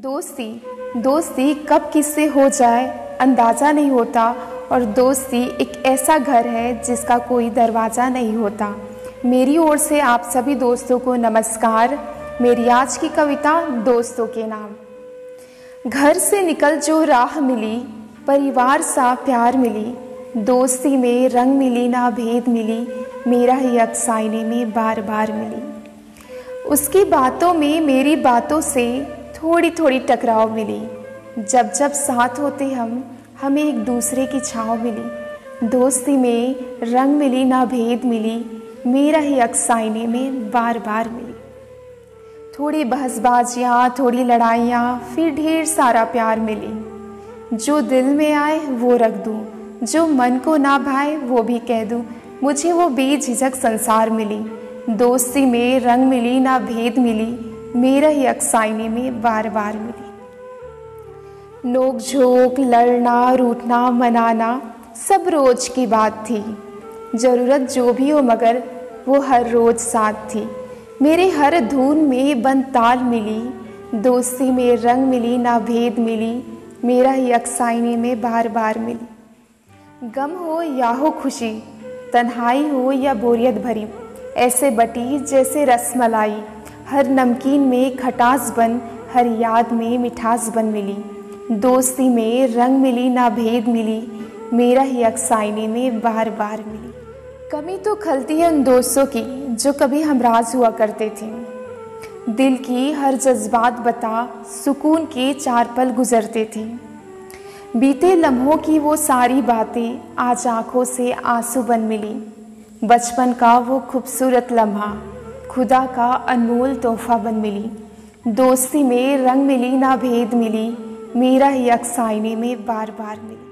दोस्ती दोस्ती कब किससे हो जाए, अंदाज़ा नहीं होता और दोस्ती एक ऐसा घर है जिसका कोई दरवाज़ा नहीं होता। मेरी ओर से आप सभी दोस्तों को नमस्कार। मेरी आज की कविता, दोस्तों के नाम। घर से निकल जो राह मिली, परिवार सा प्यार मिली, दोस्ती में रंग मिली ना भेद मिली, मेरा ही अक्साइने में बार बार मिली। उसकी बातों में मेरी बातों से थोड़ी थोड़ी टकराव मिली। जब जब साथ होते हम, हमें एक दूसरे की छाँव मिली। दोस्ती में रंग मिली ना भेद मिली। मेरा ही अक्साइने में बार बार मिली। थोड़ी बहसबाजियाँ, थोड़ी लड़ाइयाँ, फिर ढेर सारा प्यार मिली। जो दिल में आए, वो रख दूँ। जो मन को ना भाए, वो भी कह दूँ। मुझे वो बेझिझक संसार मिली। दोस्ती में रंग मिली ना भेद मिली। मेरा ही अक्साइने में बार बार मिली। नोक झोंक, लड़ना, रूठना, मनाना, सब रोज की बात थी। ज़रूरत जो भी हो मगर वो हर रोज साथ थी। मेरे हर धून में बन ताल मिली, दोस्ती में रंग मिली, ना भेद मिली, मेरा ही अक्साइने में बार बार मिली। गम हो या हो खुशी, तन्हाई हो या बोरियत भरी, ऐसे बटी जैसे रसमलाई हर नमकीन में खटास बन, हर याद में मिठास बन मिली। दोस्ती में रंग मिली, ना भेद मिली। मेरा ही अक्साइने में बार बार मिली। कमी तो खलती है उन दोस्तों की, जो कभी हमराज हुआ करते थे। दिल की हर जज्बात बता, सुकून के चार पल गुजरते थे। बीते लम्हों की वो सारी बातें, आज आँखों से आँसू बन मिली। बचपन का वो खूबसूरत लम्हा। खुदा का अनमोल तोहफा बन मिली। दोस्ती में रंग मिली, ना भेद मिली। मेरा ही अक्साइने में बार बार मिली।